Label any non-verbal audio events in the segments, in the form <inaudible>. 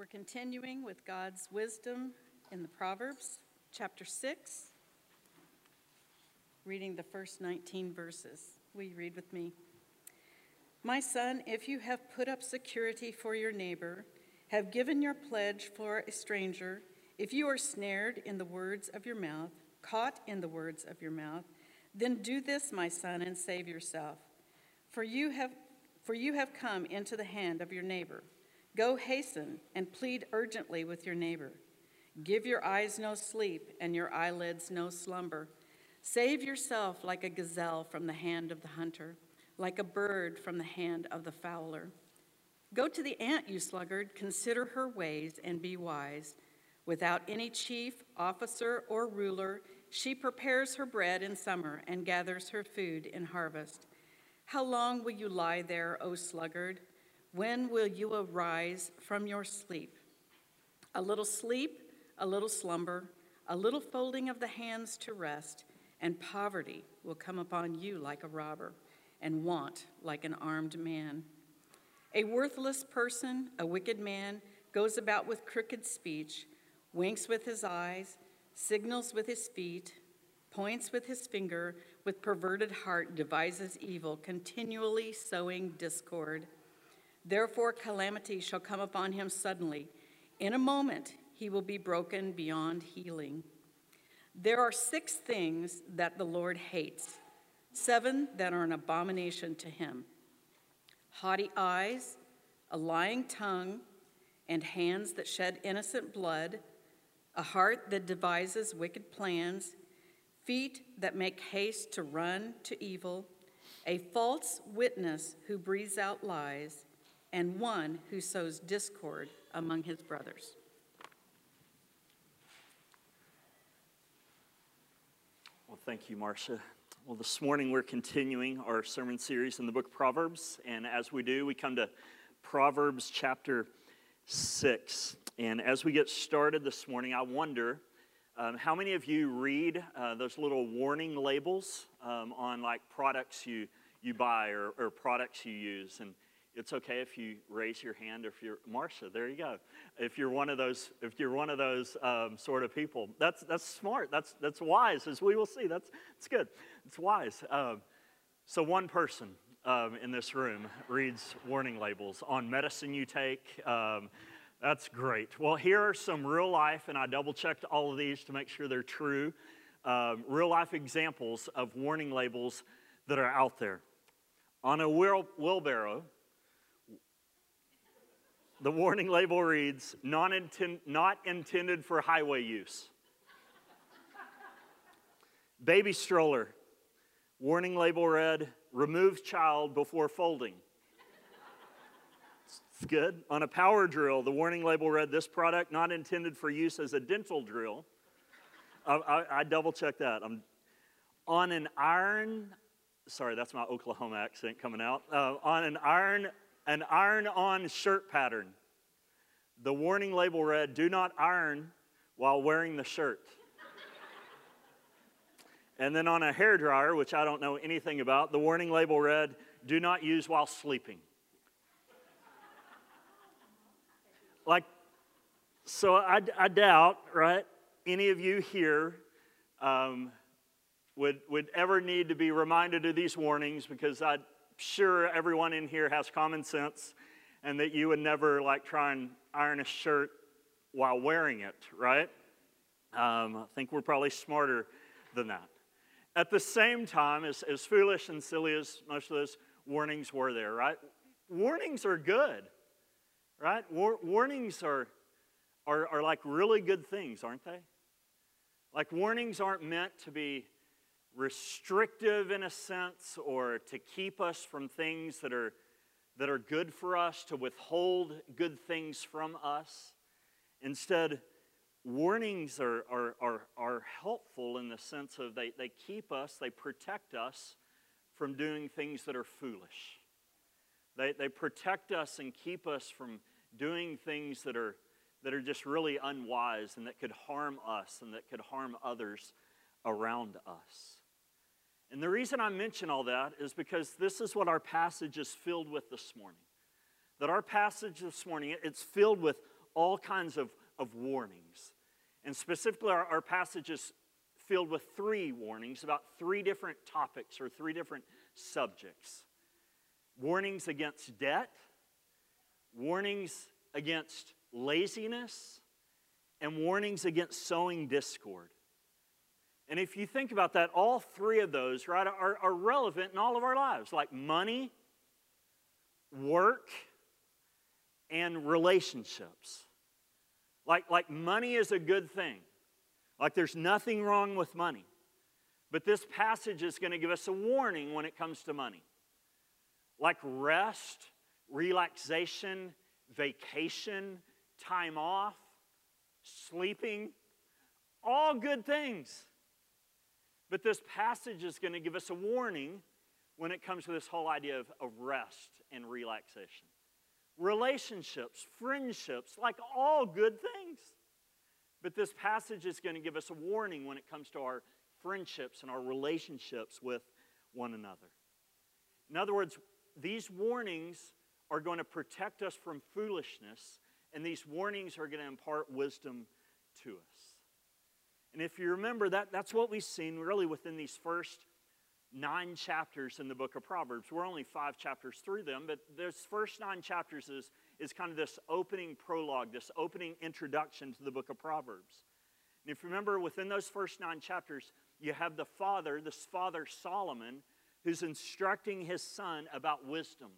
We're continuing with God's wisdom in the Proverbs, chapter 6, reading the first 19 verses. Will you read with me? My son, if you have put up security for your neighbor, have given your pledge for a stranger, if you are snared in the words of your mouth, caught in the words of your mouth, then do this, my son, and save yourself. For you have, for you have come into the hand of your neighbor. Go hasten and plead urgently with your neighbor. Give your eyes no sleep and your eyelids no slumber. Save yourself like a gazelle from the hand of the hunter, like a bird from the hand of the fowler. Go to the ant, you sluggard, consider her ways and be wise. Without any chief, officer, or ruler, she prepares her bread in summer and gathers her food in harvest. How long will you lie there, O sluggard? When will you arise from your sleep? A little sleep, a little slumber, a little folding of the hands to rest, and poverty will come upon you like a robber, and want like an armed man. A worthless person, a wicked man, goes about with crooked speech, winks with his eyes, signals with his feet, points with his finger, with perverted heart devises evil, continually sowing discord. Therefore, calamity shall come upon him suddenly. In a moment, he will be broken beyond healing. There are six things that the Lord hates, seven that are an abomination to him haughty eyes, a lying tongue, and hands that shed innocent blood, a heart that devises wicked plans, feet that make haste to run to evil, a false witness who breathes out lies and one who sows discord among his brothers. Well, thank you, Marcia. Well, this morning we're continuing our sermon series in the book of Proverbs, and as we do, we come to Proverbs chapter 6. And as we get started this morning, I wonder um, how many of you read uh, those little warning labels um, on like products you, you buy or, or products you use? And it's okay if you raise your hand if you're Marcia. There you go. If you're one of those, if you're one of those um, sort of people, that's that's smart. That's that's wise, as we will see. That's it's good. It's wise. Um, so one person um, in this room reads warning labels on medicine you take. Um, that's great. Well, here are some real life, and I double checked all of these to make sure they're true. Um, real life examples of warning labels that are out there. On a wheel- wheelbarrow, the warning label reads, not, inten- not intended for highway use. Baby stroller, warning label read, remove child before folding. It's good. On a power drill, the warning label read, this product not intended for use as a dental drill. I, I, I double checked that. I'm, on an iron, sorry, that's my Oklahoma accent coming out. Uh, on an iron an iron on shirt pattern. The warning label read, Do not iron while wearing the shirt. and then on a hair dryer, which I don't know anything about, the warning label read, Do not use while sleeping. like, so I, I doubt, right, any of you here um, would, would ever need to be reminded of these warnings because I sure everyone in here has common sense and that you would never like try and iron a shirt while wearing it, right? Um, I think we're probably smarter than that. At the same time, as, as foolish and silly as most of those warnings were there, right? Warnings are good, right? War- warnings are, are, are like really good things, aren't they? Like, warnings aren't meant to be restrictive in a sense or to keep us from things that are, that are good for us, to withhold good things from us. Instead, warnings are, are, are, are helpful in the sense of they, they keep us, they protect us from doing things that are foolish. They, they protect us and keep us from doing things that are, that are just really unwise and that could harm us and that could harm others around us. And the reason I mention all that is because this is what our passage is filled with this morning. That our passage this morning, it's filled with all kinds of, of warnings. And specifically, our, our passage is filled with three warnings about three different topics or three different subjects warnings against debt, warnings against laziness, and warnings against sowing discord. And if you think about that, all three of those, right, are, are relevant in all of our lives, like money, work, and relationships. Like, like money is a good thing. Like there's nothing wrong with money. But this passage is going to give us a warning when it comes to money. Like rest, relaxation, vacation, time off, sleeping, all good things. But this passage is going to give us a warning when it comes to this whole idea of, of rest and relaxation. Relationships, friendships, like all good things. But this passage is going to give us a warning when it comes to our friendships and our relationships with one another. In other words, these warnings are going to protect us from foolishness, and these warnings are going to impart wisdom to us. And if you remember, that, that's what we've seen really within these first nine chapters in the book of Proverbs. We're only five chapters through them, but those first nine chapters is, is kind of this opening prologue, this opening introduction to the book of Proverbs. And if you remember, within those first nine chapters, you have the father, this father Solomon, who's instructing his son about wisdom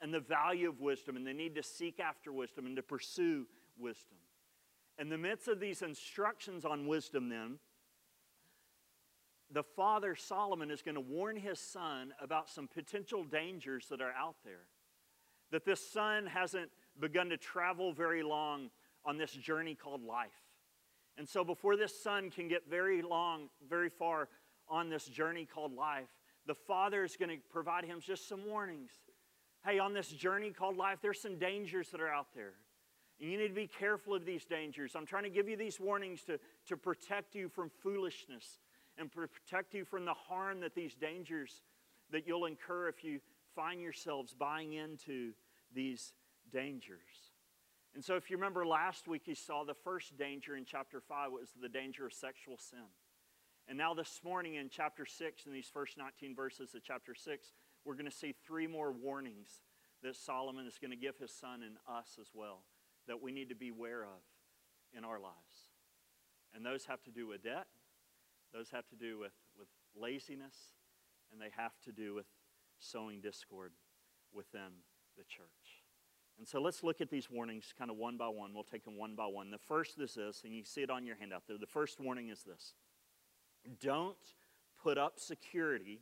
and the value of wisdom and the need to seek after wisdom and to pursue wisdom. In the midst of these instructions on wisdom, then, the father Solomon is going to warn his son about some potential dangers that are out there. That this son hasn't begun to travel very long on this journey called life. And so, before this son can get very long, very far on this journey called life, the father is going to provide him just some warnings. Hey, on this journey called life, there's some dangers that are out there. And you need to be careful of these dangers. I'm trying to give you these warnings to, to protect you from foolishness and protect you from the harm that these dangers that you'll incur if you find yourselves buying into these dangers. And so, if you remember last week, you saw the first danger in chapter 5 was the danger of sexual sin. And now, this morning in chapter 6, in these first 19 verses of chapter 6, we're going to see three more warnings that Solomon is going to give his son and us as well that we need to be aware of in our lives. And those have to do with debt, those have to do with, with laziness, and they have to do with sowing discord within the church. And so let's look at these warnings kind of one by one. We'll take them one by one. The first is this, and you see it on your handout there. The first warning is this Don't put up security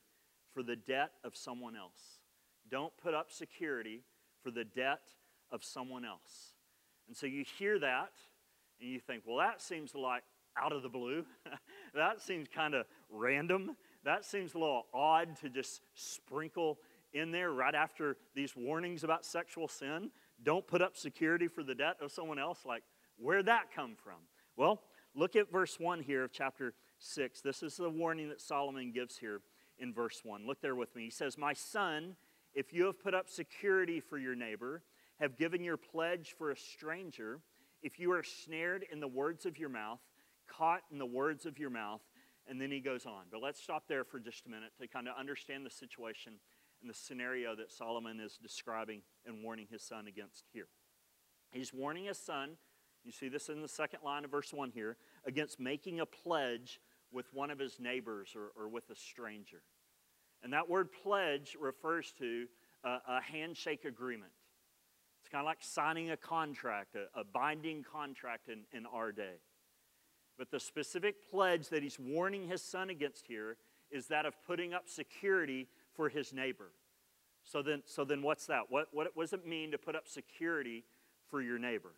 for the debt of someone else. Don't put up security for the debt of someone else. And so you hear that and you think, well, that seems like out of the blue. <laughs> that seems kind of random. That seems a little odd to just sprinkle in there right after these warnings about sexual sin. Don't put up security for the debt of someone else. Like, where'd that come from? Well, look at verse 1 here of chapter 6. This is the warning that Solomon gives here in verse 1. Look there with me. He says, My son, if you have put up security for your neighbor, have given your pledge for a stranger, if you are snared in the words of your mouth, caught in the words of your mouth, and then he goes on. But let's stop there for just a minute to kind of understand the situation and the scenario that Solomon is describing and warning his son against here. He's warning his son, you see this in the second line of verse 1 here, against making a pledge with one of his neighbors or, or with a stranger. And that word pledge refers to a, a handshake agreement. It's kind of like signing a contract, a, a binding contract in, in our day. But the specific pledge that he's warning his son against here is that of putting up security for his neighbor. So then, so then what's that? What, what does it mean to put up security for your neighbor?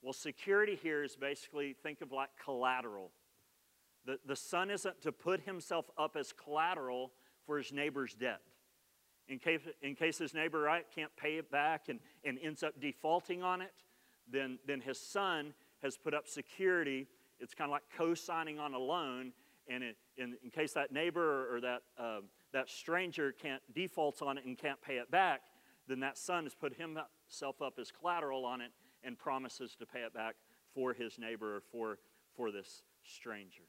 Well, security here is basically, think of like collateral. The, the son isn't to put himself up as collateral for his neighbor's debt in case, in case his neighbor right, can't pay it back and, and ends up defaulting on it, then, then his son has put up security. It's kind of like co signing on a loan. And it, in, in case that neighbor or that, uh, that stranger can't defaults on it and can't pay it back, then that son has put himself up as collateral on it and promises to pay it back for his neighbor or for, for this stranger.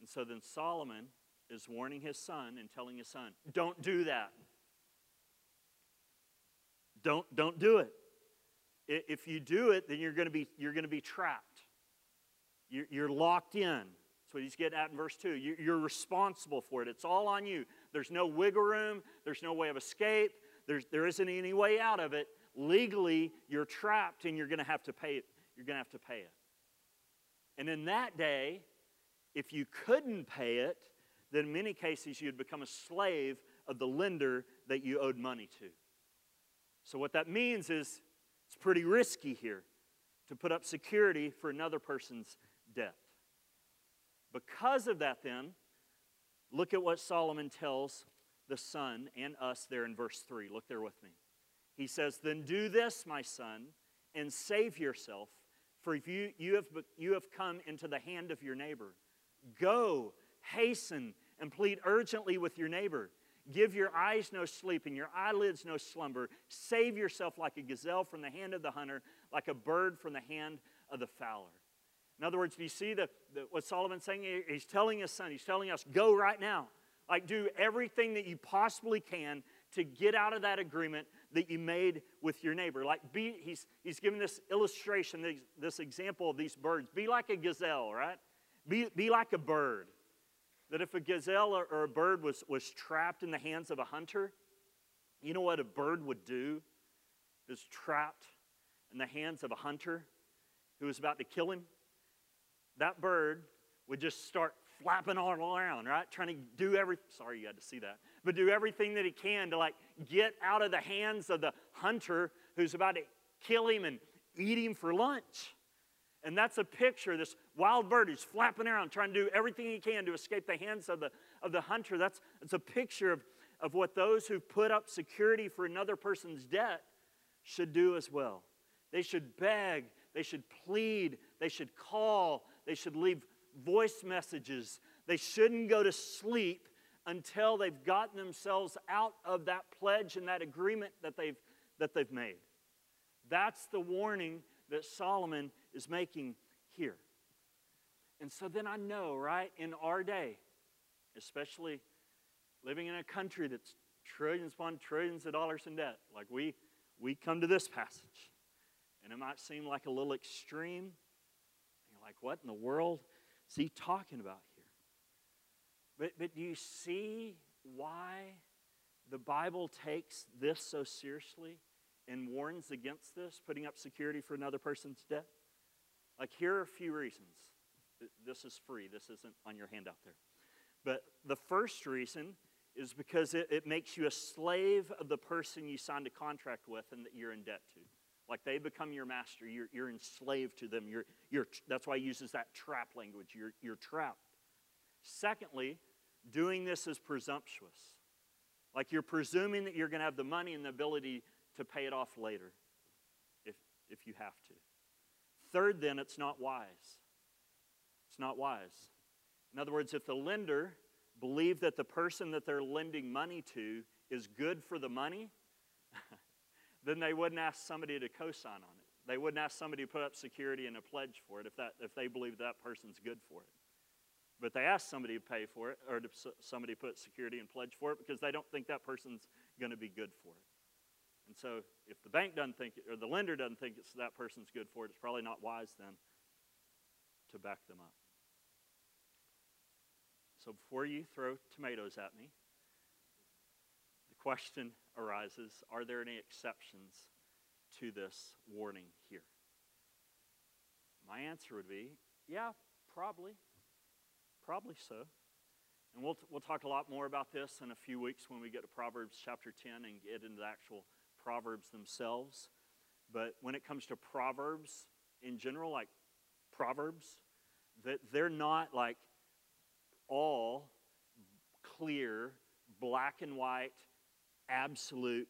And so then Solomon is warning his son and telling his son, don't do that. Don't, don't do it. If you do it, then you're going to be, you're going to be trapped. You're, you're locked in. That's what he's getting at in verse 2. You're responsible for it. It's all on you. There's no wiggle room, there's no way of escape, there's, there isn't any way out of it. Legally, you're trapped and you're going to have to pay it. You're going to have to pay it. And in that day, if you couldn't pay it, then in many cases you'd become a slave of the lender that you owed money to. So, what that means is it's pretty risky here to put up security for another person's debt. Because of that, then, look at what Solomon tells the son and us there in verse 3. Look there with me. He says, Then do this, my son, and save yourself, for if you, you, have, you have come into the hand of your neighbor. Go, hasten, and plead urgently with your neighbor Give your eyes no sleep and your eyelids no slumber. Save yourself like a gazelle from the hand of the hunter, like a bird from the hand of the fowler. In other words, do you see the, the, what Solomon's saying? He's telling his son, he's telling us, go right now. Like, do everything that you possibly can to get out of that agreement that you made with your neighbor. Like, be, he's, he's giving this illustration, this, this example of these birds. Be like a gazelle, right? Be, be like a bird. That if a gazelle or, a bird was, was trapped in the hands of a hunter, you know what a bird would do? Is trapped in the hands of a hunter who was about to kill him. That bird would just start flapping all around, right? Trying to do every sorry you had to see that. But do everything that he can to like get out of the hands of the hunter who's about to kill him and eat him for lunch. And that's a picture, of this wild bird who's flapping around, trying to do everything he can to escape the hands of the, of the hunter. That's, that's a picture of, of what those who put up security for another person's debt should do as well. They should beg, they should plead, they should call, they should leave voice messages. They shouldn't go to sleep until they've gotten themselves out of that pledge and that agreement that they've, that they've made. That's the warning that Solomon is making here. And so then I know, right, in our day, especially living in a country that's trillions upon trillions of dollars in debt, like we, we come to this passage, and it might seem like a little extreme. You're like, what in the world is he talking about here? But, but do you see why the Bible takes this so seriously and warns against this, putting up security for another person's debt? Like, here are a few reasons. This is free, this isn't on your handout there. But the first reason is because it, it makes you a slave of the person you signed a contract with and that you're in debt to. Like they become your master, you're, you're enslaved to them. You're, you're, that's why he uses that trap language. You're, you're trapped. Secondly, doing this is presumptuous. Like you're presuming that you're going to have the money and the ability to pay it off later if, if you have to. Third, then, it's not wise. It's not wise. In other words, if the lender believed that the person that they're lending money to is good for the money, <laughs> then they wouldn't ask somebody to co sign on it. They wouldn't ask somebody to put up security and a pledge for it if, that, if they believe that person's good for it. But they ask somebody to pay for it or to somebody put security and pledge for it because they don't think that person's going to be good for it. And so if the bank doesn't think it, or the lender doesn't think it's that person's good for it, it's probably not wise then to back them up. So before you throw tomatoes at me, the question arises are there any exceptions to this warning here? My answer would be yeah, probably. Probably so. And we'll, we'll talk a lot more about this in a few weeks when we get to Proverbs chapter 10 and get into the actual Proverbs themselves. But when it comes to Proverbs in general, like Proverbs, that they're not like all clear, black and white, absolute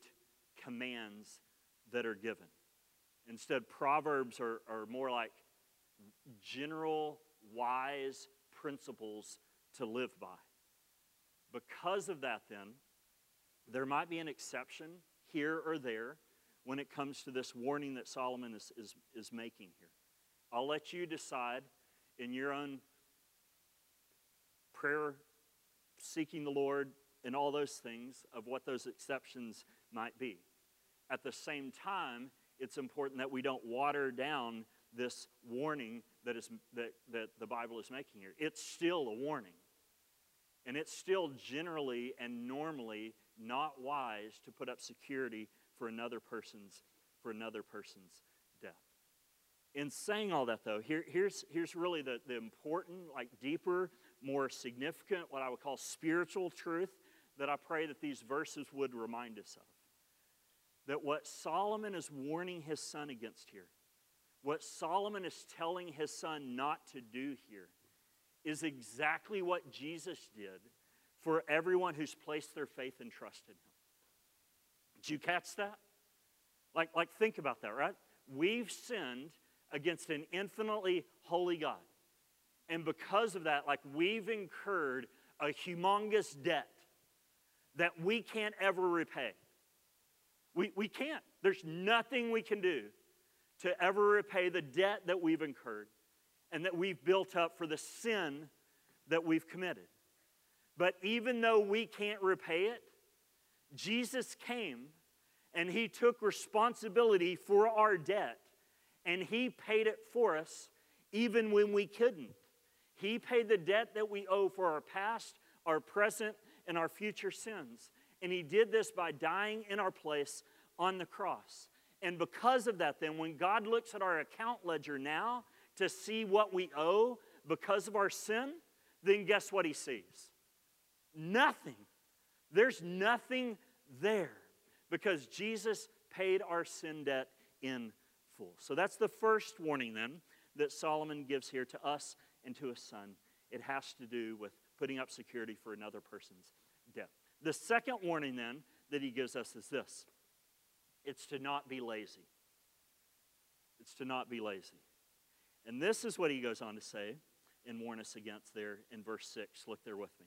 commands that are given. Instead, Proverbs are, are more like general, wise principles to live by. Because of that, then, there might be an exception here or there when it comes to this warning that Solomon is, is, is making here. I'll let you decide in your own prayer, seeking the Lord, and all those things of what those exceptions might be. At the same time, it's important that we don't water down this warning that, is, that, that the Bible is making here. It's still a warning. And it's still generally and normally not wise to put up security for another person's for another person's death. In saying all that though, here, here's, here's really the, the important, like deeper, more significant, what I would call spiritual truth that I pray that these verses would remind us of. That what Solomon is warning his son against here, what Solomon is telling his son not to do here, is exactly what Jesus did for everyone who's placed their faith and trust in him. Did you catch that? Like, like think about that, right? We've sinned against an infinitely holy God. And because of that, like we've incurred a humongous debt that we can't ever repay. We, we can't. There's nothing we can do to ever repay the debt that we've incurred and that we've built up for the sin that we've committed. But even though we can't repay it, Jesus came and he took responsibility for our debt and he paid it for us even when we couldn't. He paid the debt that we owe for our past, our present, and our future sins. And he did this by dying in our place on the cross. And because of that, then, when God looks at our account ledger now to see what we owe because of our sin, then guess what he sees? Nothing. There's nothing there because Jesus paid our sin debt in full. So that's the first warning then that Solomon gives here to us and to his son. It has to do with putting up security for another person's debt. The second warning then that he gives us is this it's to not be lazy. It's to not be lazy. And this is what he goes on to say and warn us against there in verse 6. Look there with me.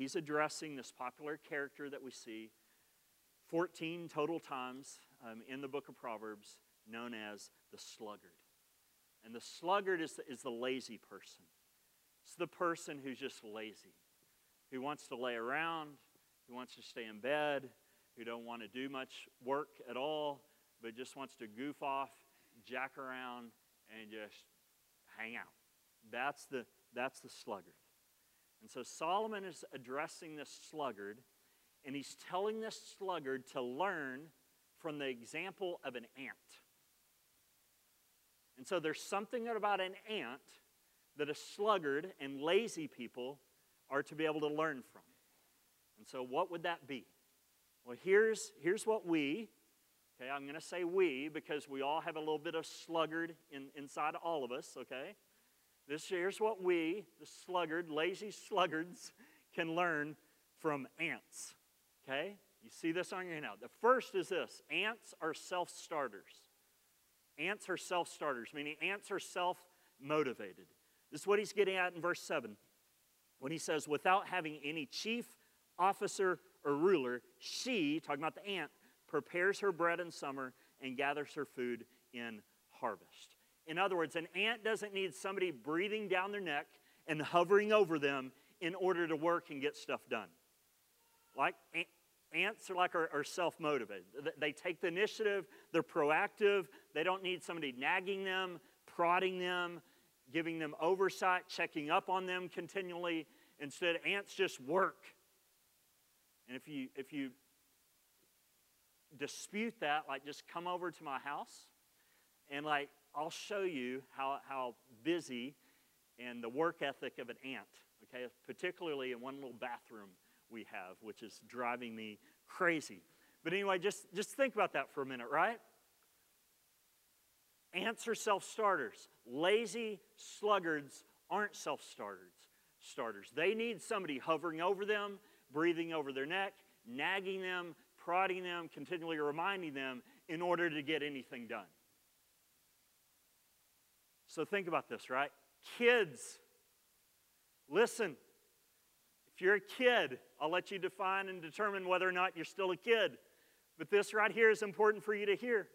he's addressing this popular character that we see 14 total times um, in the book of Proverbs, known as the sluggard. And the sluggard is, is the lazy person. It's the person who's just lazy, who wants to lay around, who wants to stay in bed, who don't want to do much work at all, but just wants to goof off, jack around, and just hang out. That's the, that's the sluggard. And so Solomon is addressing this sluggard, and he's telling this sluggard to learn from the example of an ant. And so there's something about an ant that a sluggard and lazy people are to be able to learn from. And so, what would that be? Well, here's, here's what we, okay, I'm going to say we because we all have a little bit of sluggard in, inside all of us, okay? This here's what we, the sluggard, lazy sluggards, can learn from ants, okay? You see this on your handout. The first is this ants are self starters. Ants are self starters, meaning ants are self motivated. This is what he's getting at in verse 7 when he says, without having any chief, officer, or ruler, she, talking about the ant, prepares her bread in summer and gathers her food in harvest. In other words, an ant doesn't need somebody breathing down their neck and hovering over them in order to work and get stuff done. Like ants are like are, are self-motivated. They take the initiative they're proactive they don't need somebody nagging them prodding them giving them oversight checking up on them continually. Instead ants just work. And if you if you dispute that like just come over to my house and like i'll show you how how busy and the work ethic of an ant okay particularly in one little bathroom we have, which is driving me crazy. But anyway, just, just think about that for a minute, right? Ants are self starters. Lazy sluggards aren't self starters. Starters. They need somebody hovering over them, breathing over their neck, nagging them, prodding them, continually reminding them in order to get anything done. So think about this, right? Kids, listen. If you're a kid, I'll let you define and determine whether or not you're still a kid. But this right here is important for you to hear.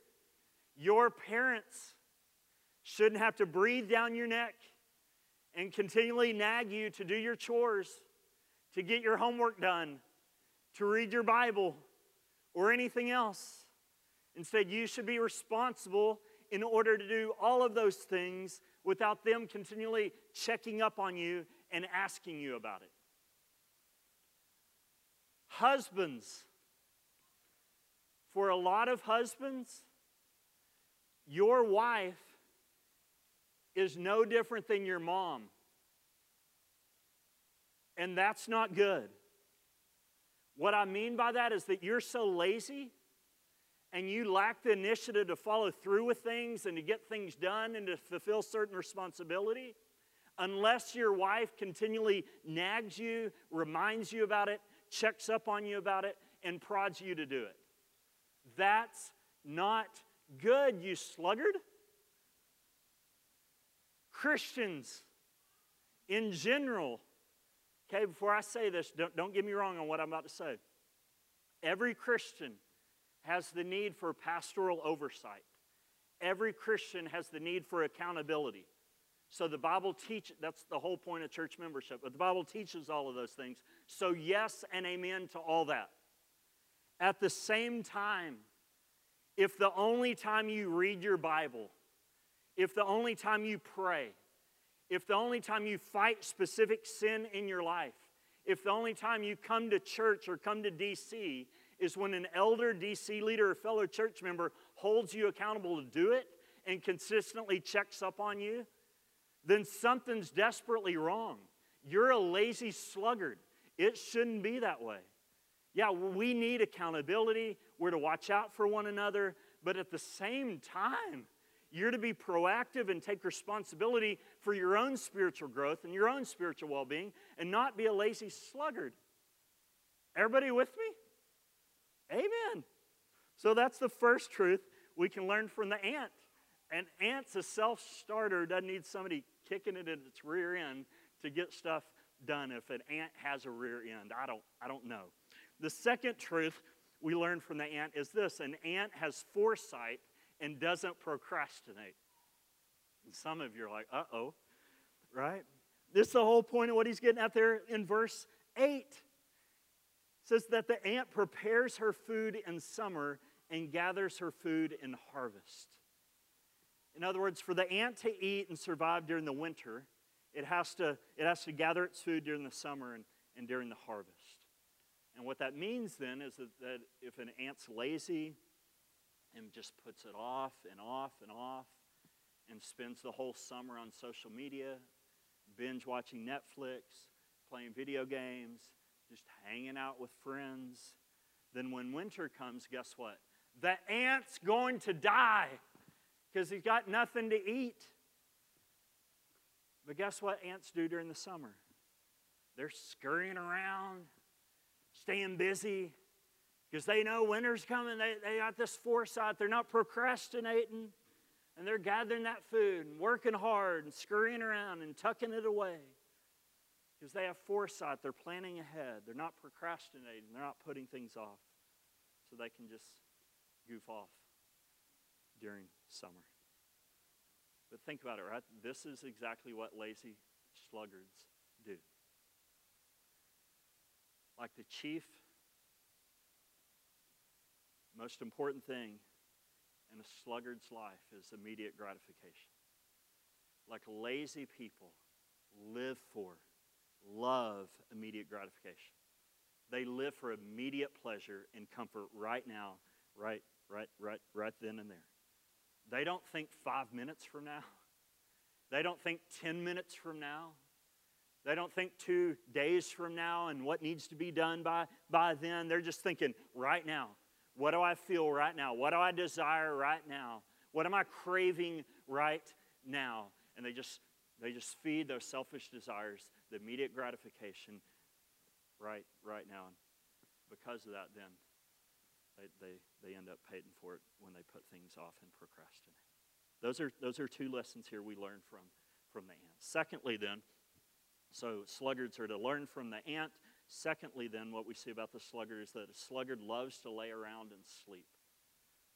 Your parents shouldn't have to breathe down your neck and continually nag you to do your chores, to get your homework done, to read your Bible, or anything else. Instead, you should be responsible in order to do all of those things without them continually checking up on you and asking you about it. Husbands, for a lot of husbands, your wife is no different than your mom. And that's not good. What I mean by that is that you're so lazy and you lack the initiative to follow through with things and to get things done and to fulfill certain responsibility, unless your wife continually nags you, reminds you about it, checks up on you about it, and prods you to do it. That's not good, you sluggard. Christians in general, okay, before I say this, don't, don't get me wrong on what I'm about to say. Every Christian has the need for pastoral oversight. Every Christian has the need for accountability. So the Bible teaches, that's the whole point of church membership, but the Bible teaches all of those things. So, yes and amen to all that. At the same time, if the only time you read your Bible, if the only time you pray, if the only time you fight specific sin in your life, if the only time you come to church or come to DC is when an elder, DC leader, or fellow church member holds you accountable to do it and consistently checks up on you, then something's desperately wrong. You're a lazy sluggard. It shouldn't be that way. Yeah, we need accountability. We're to watch out for one another. But at the same time, you're to be proactive and take responsibility for your own spiritual growth and your own spiritual well being and not be a lazy sluggard. Everybody with me? Amen. So that's the first truth we can learn from the ant. An ant's a self starter, doesn't need somebody kicking it in its rear end to get stuff done if an ant has a rear end. I don't, I don't know. The second truth we learn from the ant is this an ant has foresight and doesn't procrastinate. And some of you are like, uh oh, right? This is the whole point of what he's getting at there in verse 8 says that the ant prepares her food in summer and gathers her food in harvest. In other words, for the ant to eat and survive during the winter, it has to, it has to gather its food during the summer and, and during the harvest. And what that means then is that, that if an ant's lazy and just puts it off and off and off and spends the whole summer on social media, binge watching Netflix, playing video games, just hanging out with friends. Then when winter comes, guess what? The ant's going to die because he's got nothing to eat. But guess what ants do during the summer? They're scurrying around, staying busy, because they know winter's coming. They, they got this foresight. They're not procrastinating, and they're gathering that food and working hard and scurrying around and tucking it away because they have foresight. They're planning ahead. They're not procrastinating. They're not putting things off so they can just goof off during summer. But think about it, right? This is exactly what lazy sluggards do. Like the chief, most important thing in a sluggard's life is immediate gratification. Like lazy people live for love immediate gratification. They live for immediate pleasure and comfort right now, right, right, right, right then and there. They don't think five minutes from now. They don't think 10 minutes from now. They don't think two days from now and what needs to be done by, by then. They're just thinking right now. What do I feel right now? What do I desire right now? What am I craving right now? And they just they just feed those selfish desires, the immediate gratification right right now. And because of that, then they, they, they end up paying for it when they put things off and procrastinate. Those are, those are two lessons here we learn from, from the ant. Secondly, then, so sluggards are to learn from the ant. Secondly, then, what we see about the sluggard is that a sluggard loves to lay around and sleep.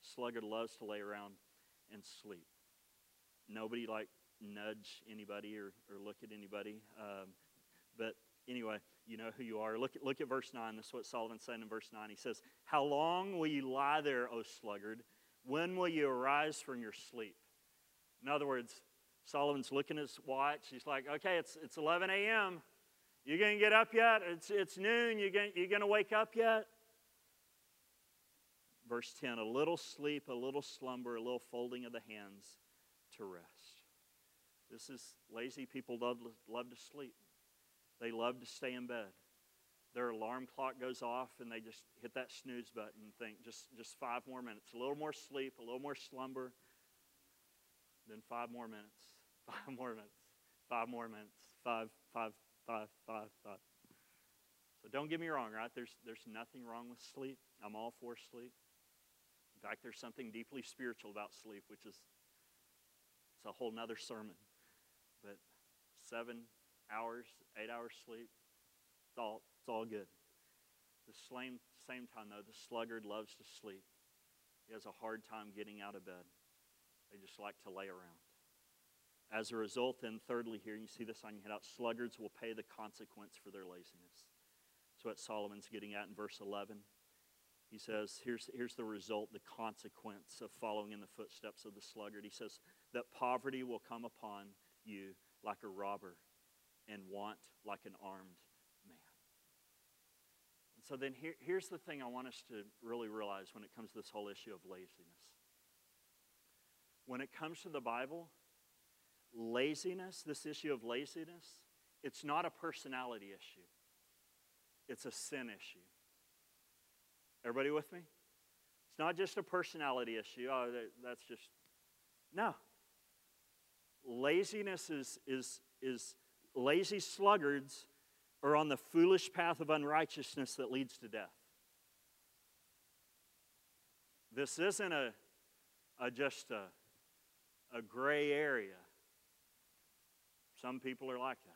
Sluggard loves to lay around and sleep. Nobody like nudge anybody or, or look at anybody. Um, but anyway, you know who you are. Look at, look at verse 9. This is what Solomon said in verse 9. He says, How long will you lie there, O sluggard? When will you arise from your sleep? In other words, Solomon's looking at his watch. He's like, Okay, it's, it's 11 a.m. You going to get up yet? It's, it's noon. You going you going to wake up yet? Verse 10 A little sleep, a little slumber, a little folding of the hands to rest. This is lazy people love, love to sleep. They love to stay in bed. Their alarm clock goes off and they just hit that snooze button and think just, just five more minutes. A little more sleep, a little more slumber, then five more minutes, <laughs> five more minutes, five more minutes, five, five, five, five, five. So don't get me wrong, right? There's, there's nothing wrong with sleep. I'm all for sleep. In fact, there's something deeply spiritual about sleep, which is it's a whole nother sermon. Seven, hours, eight hours sleep, it's all, it's all good. The same, same time, though, the sluggard loves to sleep. He has a hard time getting out of bed. They just like to lay around. As a result, then, thirdly, here, you see this on your head out sluggards will pay the consequence for their laziness. That's what Solomon's getting at in verse 11. He says, here's, here's the result, the consequence of following in the footsteps of the sluggard. He says that poverty will come upon you like a robber and want like an armed man. And so then here, here's the thing I want us to really realize when it comes to this whole issue of laziness. When it comes to the Bible, laziness, this issue of laziness, it's not a personality issue. It's a sin issue. Everybody with me? It's not just a personality issue. Oh, that's just, no. Laziness is, is, is lazy sluggards are on the foolish path of unrighteousness that leads to death. This isn't a, a just a, a gray area. Some people are like that.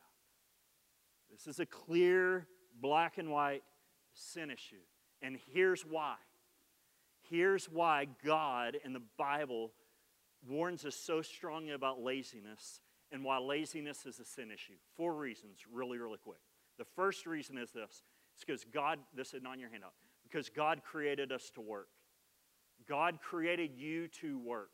This is a clear, black and white sin issue. And here's why. Here's why God in the Bible warns us so strongly about laziness and why laziness is a sin issue. Four reasons, really, really quick. The first reason is this it's because God, this is on your handout, because God created us to work. God created you to work,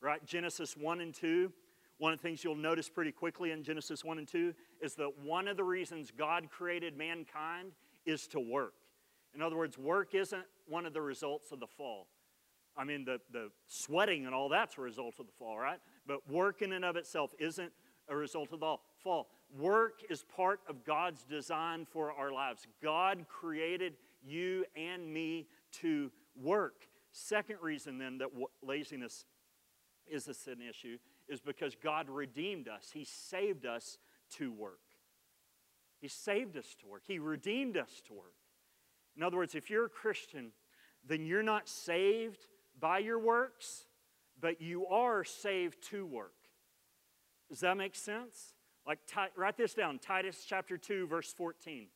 right? Genesis 1 and 2. One of the things you'll notice pretty quickly in Genesis 1 and 2 is that one of the reasons God created mankind is to work. In other words, work isn't one of the results of the fall. I mean, the, the sweating and all that's a result of the fall, right? But work in and of itself isn't a result of the fall. Work is part of God's design for our lives. God created you and me to work. Second reason, then, that laziness is a sin issue is because God redeemed us. He saved us to work. He saved us to work. He redeemed us to work. In other words, if you're a Christian, then you're not saved by your works, but you are saved to work. Does that make sense? Like, write this down Titus chapter 2, verse 14.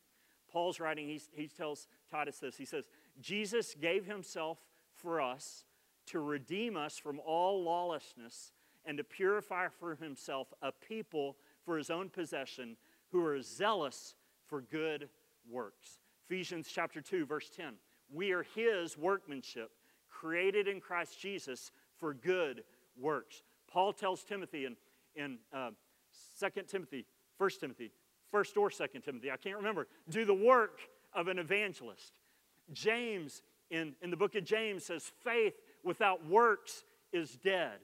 Paul's writing, he, he tells Titus this. He says, Jesus gave himself for us to redeem us from all lawlessness and to purify for himself a people for his own possession who are zealous for good works. Ephesians chapter 2, verse 10. We are his workmanship created in Christ Jesus for good works. Paul tells Timothy in, in uh, 2 Timothy, 1 Timothy, 1st or 2nd Timothy, I can't remember, do the work of an evangelist. James, in, in the book of James, says faith without works is dead.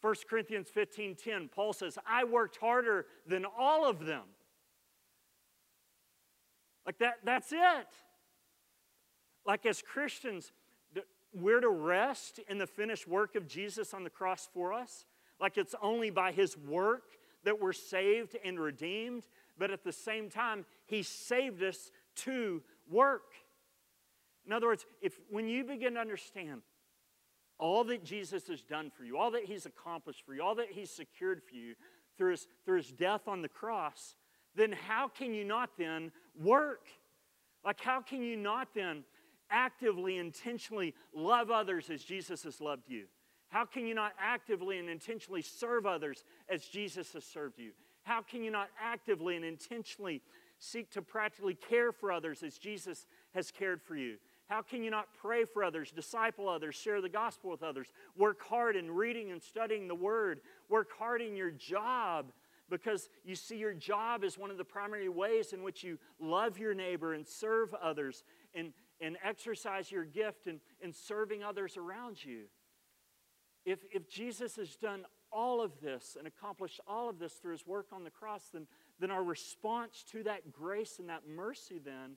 1 Corinthians 15 10, Paul says, I worked harder than all of them. Like that, that's it. Like as Christians, we're to rest in the finished work of Jesus on the cross for us, like it's only by his work that we're saved and redeemed, but at the same time, he saved us to work. In other words, if when you begin to understand all that Jesus has done for you, all that he's accomplished for you, all that he's secured for you through his, through his death on the cross, then how can you not then work? Like, how can you not then actively, intentionally love others as Jesus has loved you? How can you not actively and intentionally serve others as Jesus has served you? How can you not actively and intentionally seek to practically care for others as Jesus has cared for you? How can you not pray for others, disciple others, share the gospel with others, work hard in reading and studying the word, work hard in your job because you see your job as one of the primary ways in which you love your neighbor and serve others and, and exercise your gift in, in serving others around you. If, if Jesus has done all of this and accomplished all of this through his work on the cross, then, then our response to that grace and that mercy then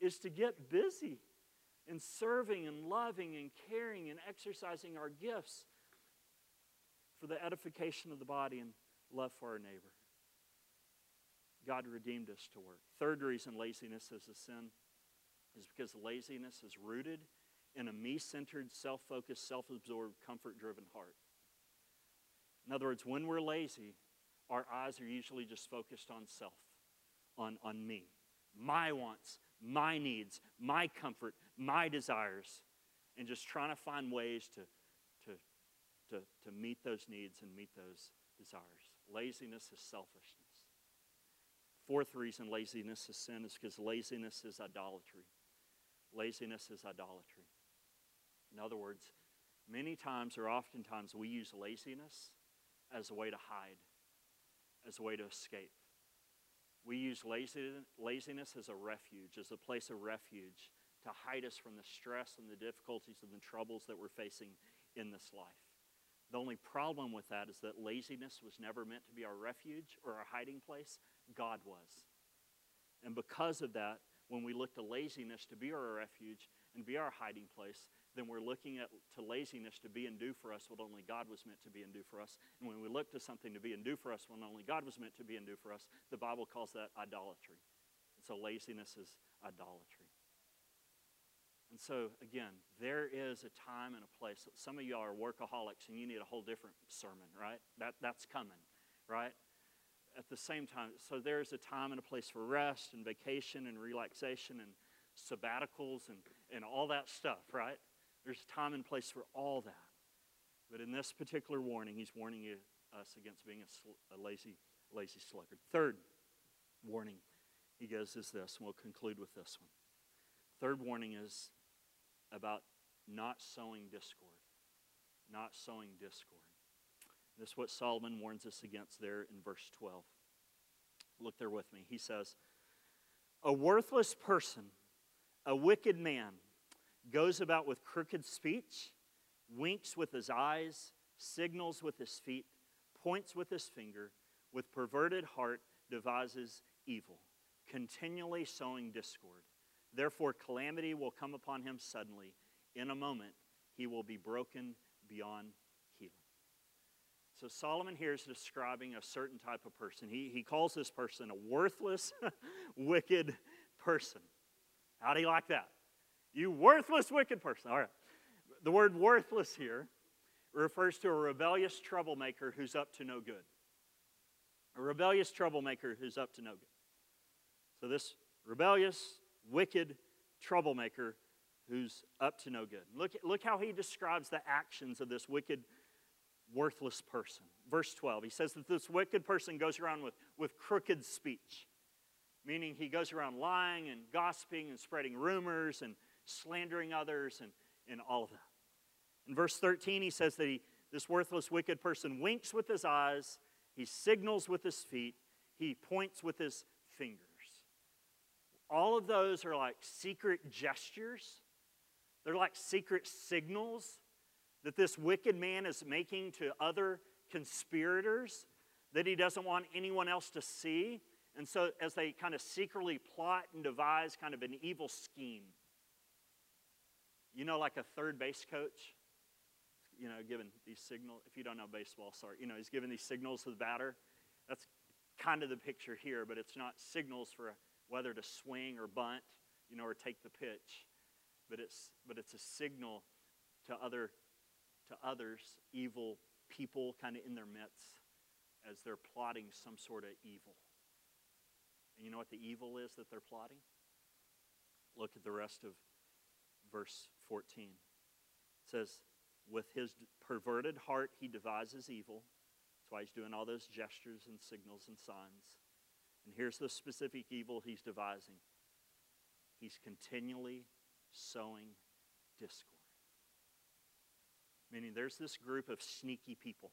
is to get busy in serving and loving and caring and exercising our gifts for the edification of the body and love for our neighbor. God redeemed us to work. Third reason laziness is a sin is because laziness is rooted in a me centered, self focused, self absorbed, comfort driven heart. In other words, when we're lazy, our eyes are usually just focused on self, on, on me, my wants, my needs, my comfort, my desires, and just trying to find ways to, to, to, to meet those needs and meet those desires. Laziness is selfishness. Fourth reason laziness is sin is because laziness is idolatry. Laziness is idolatry. In other words, many times or oftentimes we use laziness as a way to hide, as a way to escape. We use laziness as a refuge, as a place of refuge to hide us from the stress and the difficulties and the troubles that we're facing in this life. The only problem with that is that laziness was never meant to be our refuge or our hiding place. God was. And because of that, when we look to laziness to be our refuge and be our hiding place, then we're looking at to laziness to be and do for us what only God was meant to be and do for us. And when we look to something to be and do for us when only God was meant to be and do for us, the Bible calls that idolatry. And so laziness is idolatry. And so, again, there is a time and a place. Some of y'all are workaholics and you need a whole different sermon, right? That, that's coming, right? At the same time, so there's a time and a place for rest and vacation and relaxation and sabbaticals and, and all that stuff, right? There's a time and place for all that. But in this particular warning, he's warning you, us against being a, sl- a lazy, lazy sluggard. Third warning he gives is this, and we'll conclude with this one. Third warning is about not sowing discord. Not sowing discord. This is what Solomon warns us against there in verse 12. Look there with me. He says, A worthless person, a wicked man, goes about with crooked speech, winks with his eyes, signals with his feet, points with his finger, with perverted heart devises evil, continually sowing discord. Therefore, calamity will come upon him suddenly. In a moment, he will be broken beyond. So, Solomon here is describing a certain type of person. He, he calls this person a worthless, <laughs> wicked person. How do you like that? You worthless, wicked person. All right. The word worthless here refers to a rebellious troublemaker who's up to no good. A rebellious troublemaker who's up to no good. So, this rebellious, wicked troublemaker who's up to no good. Look, look how he describes the actions of this wicked, worthless person. Verse 12, he says that this wicked person goes around with, with crooked speech, meaning he goes around lying and gossiping and spreading rumors and slandering others and, and all of that. In verse 13, he says that he, this worthless, wicked person winks with his eyes, he signals with his feet, he points with his fingers. All of those are like secret gestures, they're like secret signals that this wicked man is making to other conspirators that he doesn't want anyone else to see. And so, as they kind of secretly plot and devise kind of an evil scheme. You know, like a third base coach, you know, giving these signals. If you don't know baseball, sorry, you know, he's giving these signals to the batter. That's kind of the picture here, but it's not signals for whether to swing or bunt, you know, or take the pitch, but it's but it's a signal to other to others, evil people kind of in their midst as they're plotting some sort of evil. And you know what the evil is that they're plotting? Look at the rest of verse 14. It says, With his perverted heart, he devises evil. That's why he's doing all those gestures and signals and signs. And here's the specific evil he's devising he's continually sowing discord. Meaning, there's this group of sneaky people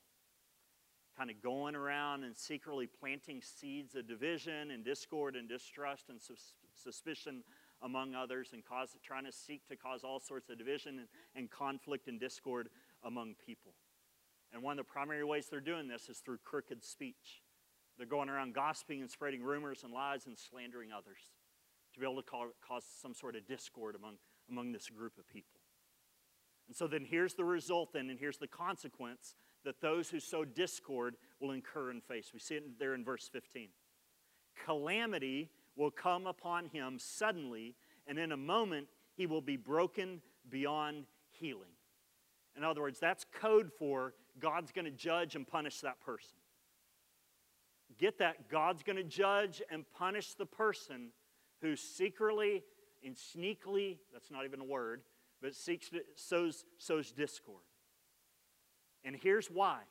kind of going around and secretly planting seeds of division and discord and distrust and sus- suspicion among others and cause, trying to seek to cause all sorts of division and, and conflict and discord among people. And one of the primary ways they're doing this is through crooked speech. They're going around gossiping and spreading rumors and lies and slandering others to be able to call, cause some sort of discord among, among this group of people. And so then here's the result, then, and here's the consequence that those who sow discord will incur and face. We see it there in verse 15. Calamity will come upon him suddenly, and in a moment he will be broken beyond healing. In other words, that's code for God's going to judge and punish that person. Get that? God's going to judge and punish the person who secretly and sneakily, that's not even a word, but seeks to, sows, sows discord. And here's why.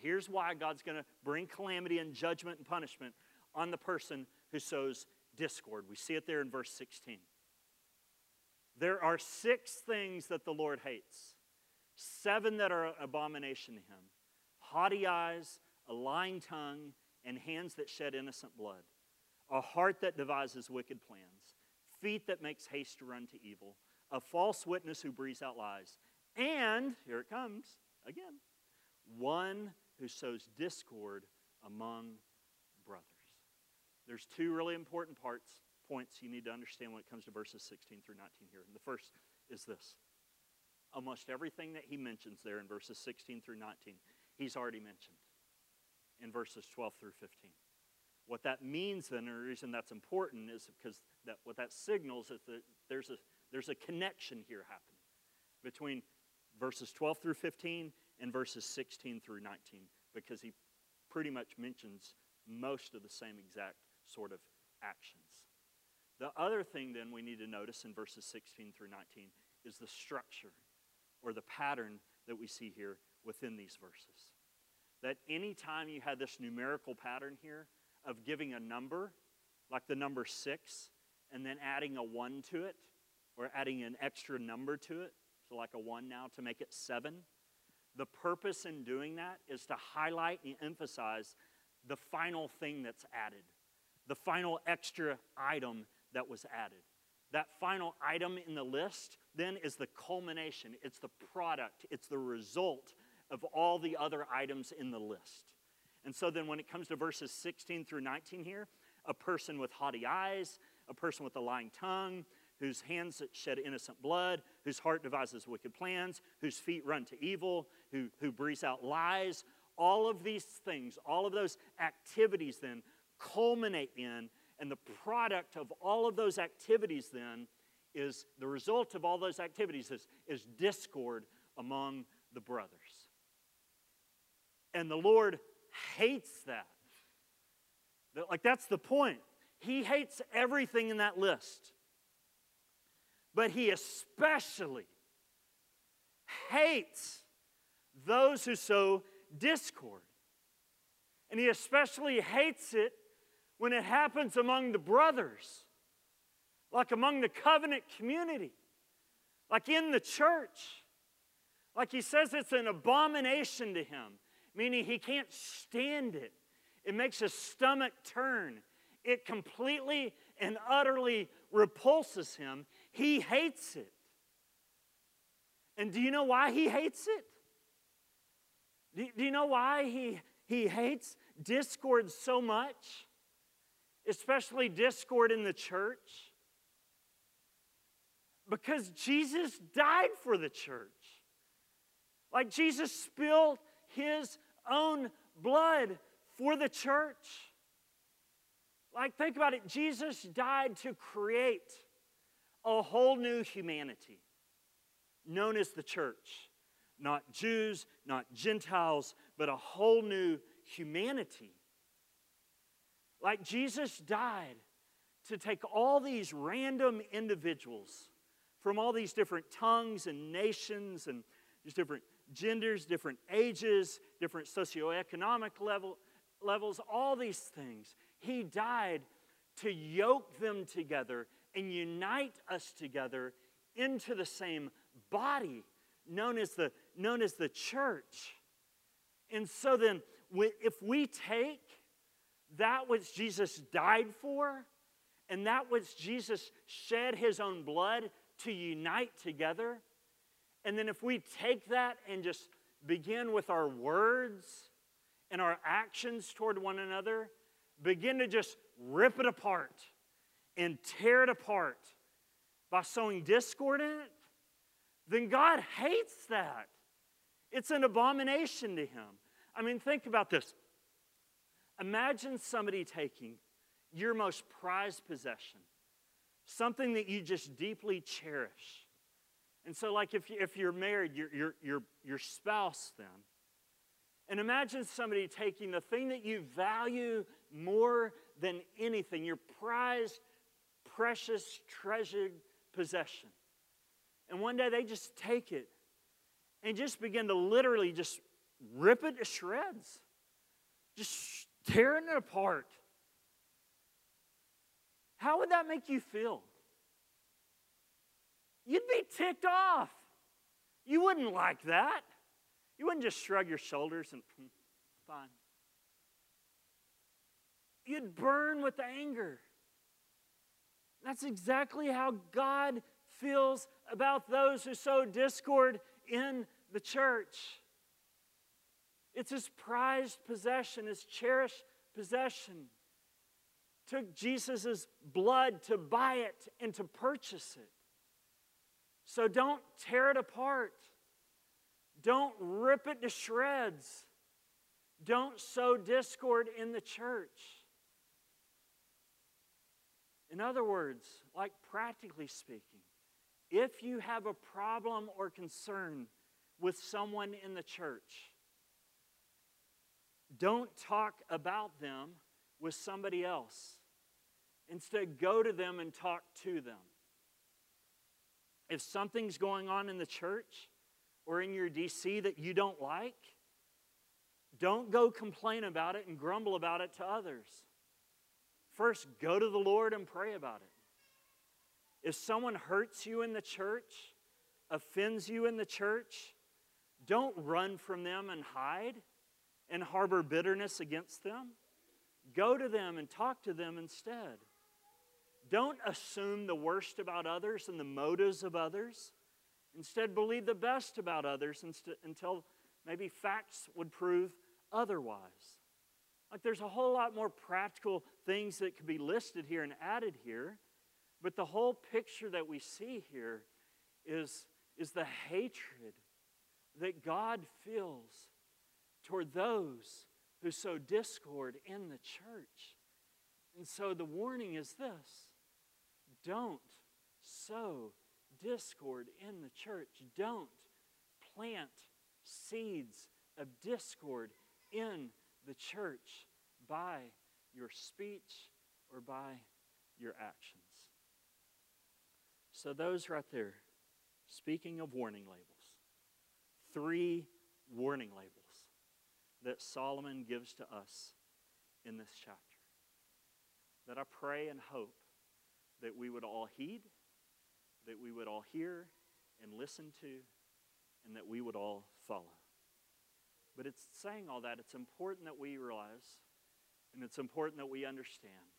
Here's why God's going to bring calamity and judgment and punishment on the person who sows discord. We see it there in verse 16. There are six things that the Lord hates, seven that are an abomination to him haughty eyes, a lying tongue, and hands that shed innocent blood, a heart that devises wicked plans, feet that makes haste to run to evil a false witness who breathes out lies, and, here it comes again, one who sows discord among brothers. There's two really important parts, points you need to understand when it comes to verses 16 through 19 here. And the first is this. Almost everything that he mentions there in verses 16 through 19, he's already mentioned in verses 12 through 15. What that means, then, and the reason that's important is because that, what that signals is that there's a there's a connection here happening between verses 12 through 15 and verses 16 through 19 because he pretty much mentions most of the same exact sort of actions. The other thing then we need to notice in verses 16 through 19 is the structure or the pattern that we see here within these verses. That anytime you had this numerical pattern here of giving a number, like the number six, and then adding a one to it, or adding an extra number to it, so like a one now to make it seven. The purpose in doing that is to highlight and emphasize the final thing that's added, the final extra item that was added. That final item in the list then is the culmination, it's the product, it's the result of all the other items in the list. And so then when it comes to verses 16 through 19 here, a person with haughty eyes, a person with a lying tongue, whose hands shed innocent blood, whose heart devises wicked plans, whose feet run to evil, who, who breathes out lies. All of these things, all of those activities then culminate in, and the product of all of those activities then is the result of all those activities is, is discord among the brothers. And the Lord hates that. Like, that's the point. He hates everything in that list. But he especially hates those who sow discord. And he especially hates it when it happens among the brothers, like among the covenant community, like in the church. Like he says, it's an abomination to him, meaning he can't stand it. It makes his stomach turn. It completely and utterly repulses him. He hates it. And do you know why he hates it? Do, do you know why he, he hates discord so much? Especially discord in the church? Because Jesus died for the church. Like Jesus spilled his own blood for the church. Like, think about it Jesus died to create a whole new humanity known as the church. Not Jews, not Gentiles, but a whole new humanity. Like, Jesus died to take all these random individuals from all these different tongues and nations and just different genders, different ages, different socioeconomic level, levels, all these things. He died to yoke them together and unite us together into the same body known as the, known as the church. And so then, if we take that which Jesus died for and that which Jesus shed his own blood to unite together, and then if we take that and just begin with our words and our actions toward one another, begin to just rip it apart and tear it apart by sowing discord in it, then God hates that. It's an abomination to Him. I mean, think about this. Imagine somebody taking your most prized possession, something that you just deeply cherish. And so, like if, you, if you're married, your, your, your, your spouse then, and imagine somebody taking the thing that you value more than anything, your prized, precious, treasured possession. And one day they just take it and just begin to literally just rip it to shreds, just tearing it apart. How would that make you feel? You'd be ticked off. You wouldn't like that. You wouldn't just shrug your shoulders and, fine. You'd burn with anger. That's exactly how God feels about those who sow discord in the church. It's his prized possession, his cherished possession. Took Jesus' blood to buy it and to purchase it. So don't tear it apart. Don't rip it to shreds. Don't sow discord in the church. In other words, like practically speaking, if you have a problem or concern with someone in the church, don't talk about them with somebody else. Instead, go to them and talk to them. If something's going on in the church or in your DC that you don't like, don't go complain about it and grumble about it to others. First, go to the Lord and pray about it. If someone hurts you in the church, offends you in the church, don't run from them and hide and harbor bitterness against them. Go to them and talk to them instead. Don't assume the worst about others and the motives of others. Instead, believe the best about others until maybe facts would prove otherwise. Like there's a whole lot more practical things that could be listed here and added here, but the whole picture that we see here is, is the hatred that God feels toward those who sow discord in the church. And so the warning is this don't sow discord in the church. Don't plant seeds of discord in the church by your speech or by your actions. So, those right there, speaking of warning labels, three warning labels that Solomon gives to us in this chapter that I pray and hope that we would all heed that we would all hear and listen to, and that we would all follow. But it's saying all that, it's important that we realize, and it's important that we understand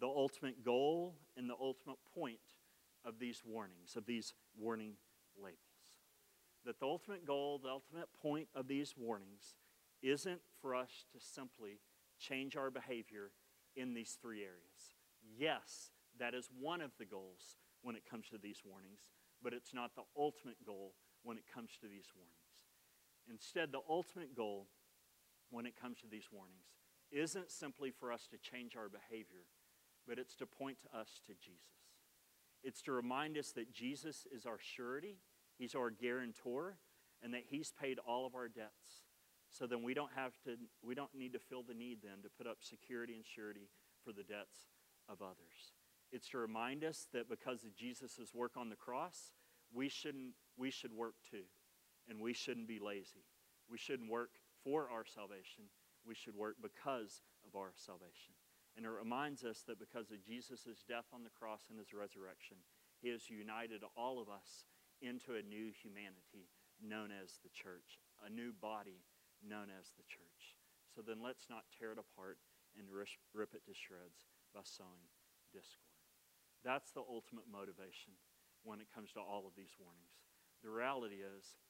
the ultimate goal and the ultimate point of these warnings, of these warning labels. That the ultimate goal, the ultimate point of these warnings isn't for us to simply change our behavior in these three areas. Yes, that is one of the goals when it comes to these warnings. but it's not the ultimate goal when it comes to these warnings. Instead, the ultimate goal when it comes to these warnings isn't simply for us to change our behavior, but it's to point to us to Jesus. It's to remind us that Jesus is our surety, He's our guarantor, and that He's paid all of our debts. So then we don't have to, we don't need to feel the need then to put up security and surety for the debts of others. It's to remind us that because of Jesus' work on the cross, we shouldn't we should work too. And we shouldn't be lazy. We shouldn't work for our salvation. We should work because of our salvation. And it reminds us that because of Jesus' death on the cross and his resurrection, he has united all of us into a new humanity known as the church, a new body known as the church. So then let's not tear it apart and rip it to shreds by sowing discord. That's the ultimate motivation when it comes to all of these warnings. The reality is,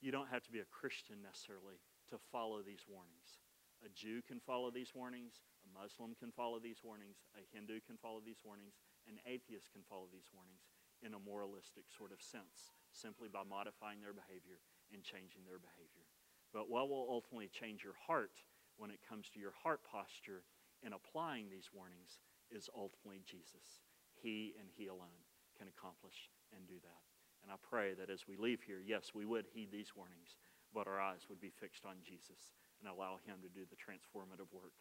you don't have to be a Christian necessarily to follow these warnings. A Jew can follow these warnings, a Muslim can follow these warnings, a Hindu can follow these warnings, an atheist can follow these warnings in a moralistic sort of sense, simply by modifying their behavior and changing their behavior. But what will ultimately change your heart when it comes to your heart posture in applying these warnings is ultimately Jesus. He and He alone can accomplish and do that. And I pray that as we leave here, yes, we would heed these warnings, but our eyes would be fixed on Jesus and allow Him to do the transformative work,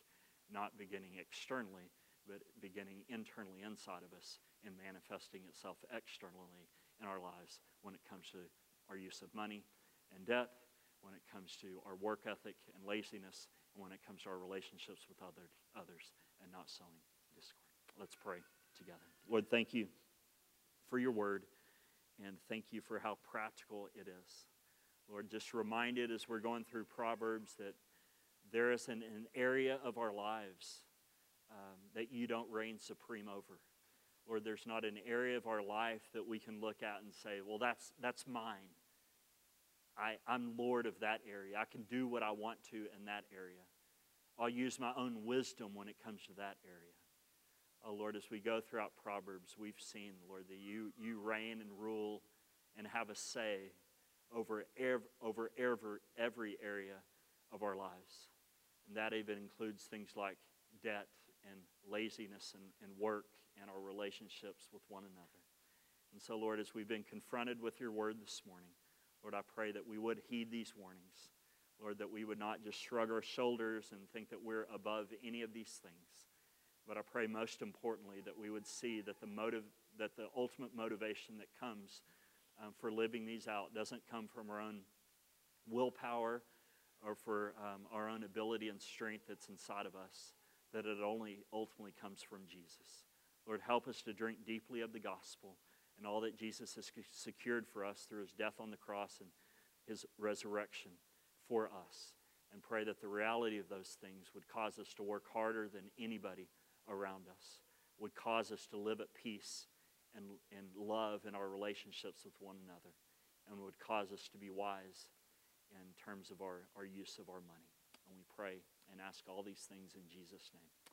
not beginning externally, but beginning internally inside of us and manifesting itself externally in our lives when it comes to our use of money and debt, when it comes to our work ethic and laziness, and when it comes to our relationships with other, others and not sowing discord. Let's pray together. Lord, thank you for your word, and thank you for how practical it is. Lord, just reminded as we're going through Proverbs that there is an, an area of our lives um, that you don't reign supreme over. Lord, there's not an area of our life that we can look at and say, well, that's, that's mine. I, I'm Lord of that area. I can do what I want to in that area. I'll use my own wisdom when it comes to that area. Oh, Lord, as we go throughout Proverbs, we've seen, Lord, that you, you reign and rule and have a say over, ev- over every, every area of our lives. And that even includes things like debt and laziness and, and work and our relationships with one another. And so, Lord, as we've been confronted with your word this morning, Lord, I pray that we would heed these warnings. Lord, that we would not just shrug our shoulders and think that we're above any of these things. But I pray most importantly that we would see that the motive, that the ultimate motivation that comes um, for living these out doesn't come from our own willpower or for um, our own ability and strength that's inside of us, that it only ultimately comes from Jesus. Lord, help us to drink deeply of the gospel and all that Jesus has secured for us through his death on the cross and his resurrection for us. And pray that the reality of those things would cause us to work harder than anybody around us, would cause us to live at peace and, and love in our relationships with one another, and would cause us to be wise in terms of our, our use of our money. And we pray and ask all these things in Jesus' name.